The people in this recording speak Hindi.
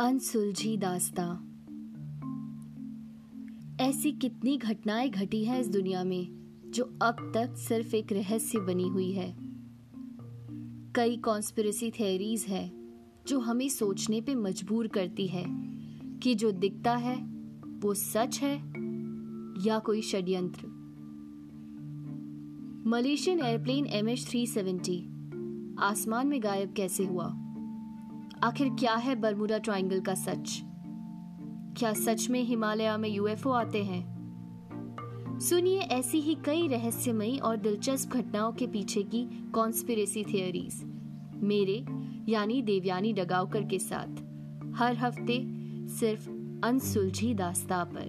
अनसुलझी दास्ता। ऐसी कितनी घटनाएँ घटी हैं इस दुनिया में, जो अब तक सिर्फ़ एक रहस्य बनी हुई है। कई कॉन्स्पिरसी थियरीज है, जो हमें सोचने पे मजबूर करती है कि जो दिखता है, वो सच है या कोई षड्यंत्र। Malaysian airplane M H three seventy आसमान में गायब कैसे हुआ? आखिर क्या है बरमुडा ट्रायंगल का सच? क्या सच में हिमालय में यूएफओ आते हैं? सुनिए ऐसी ही कई रहस्यमयी और दिलचस्प घटनाओं के पीछे की कॉन्स्पिरेसी थियोरीज मेरे, यानी देवयानी डगावकर के साथ, हर हफ़्ते सिर्फ़ अनसुलझी दास्ता पर।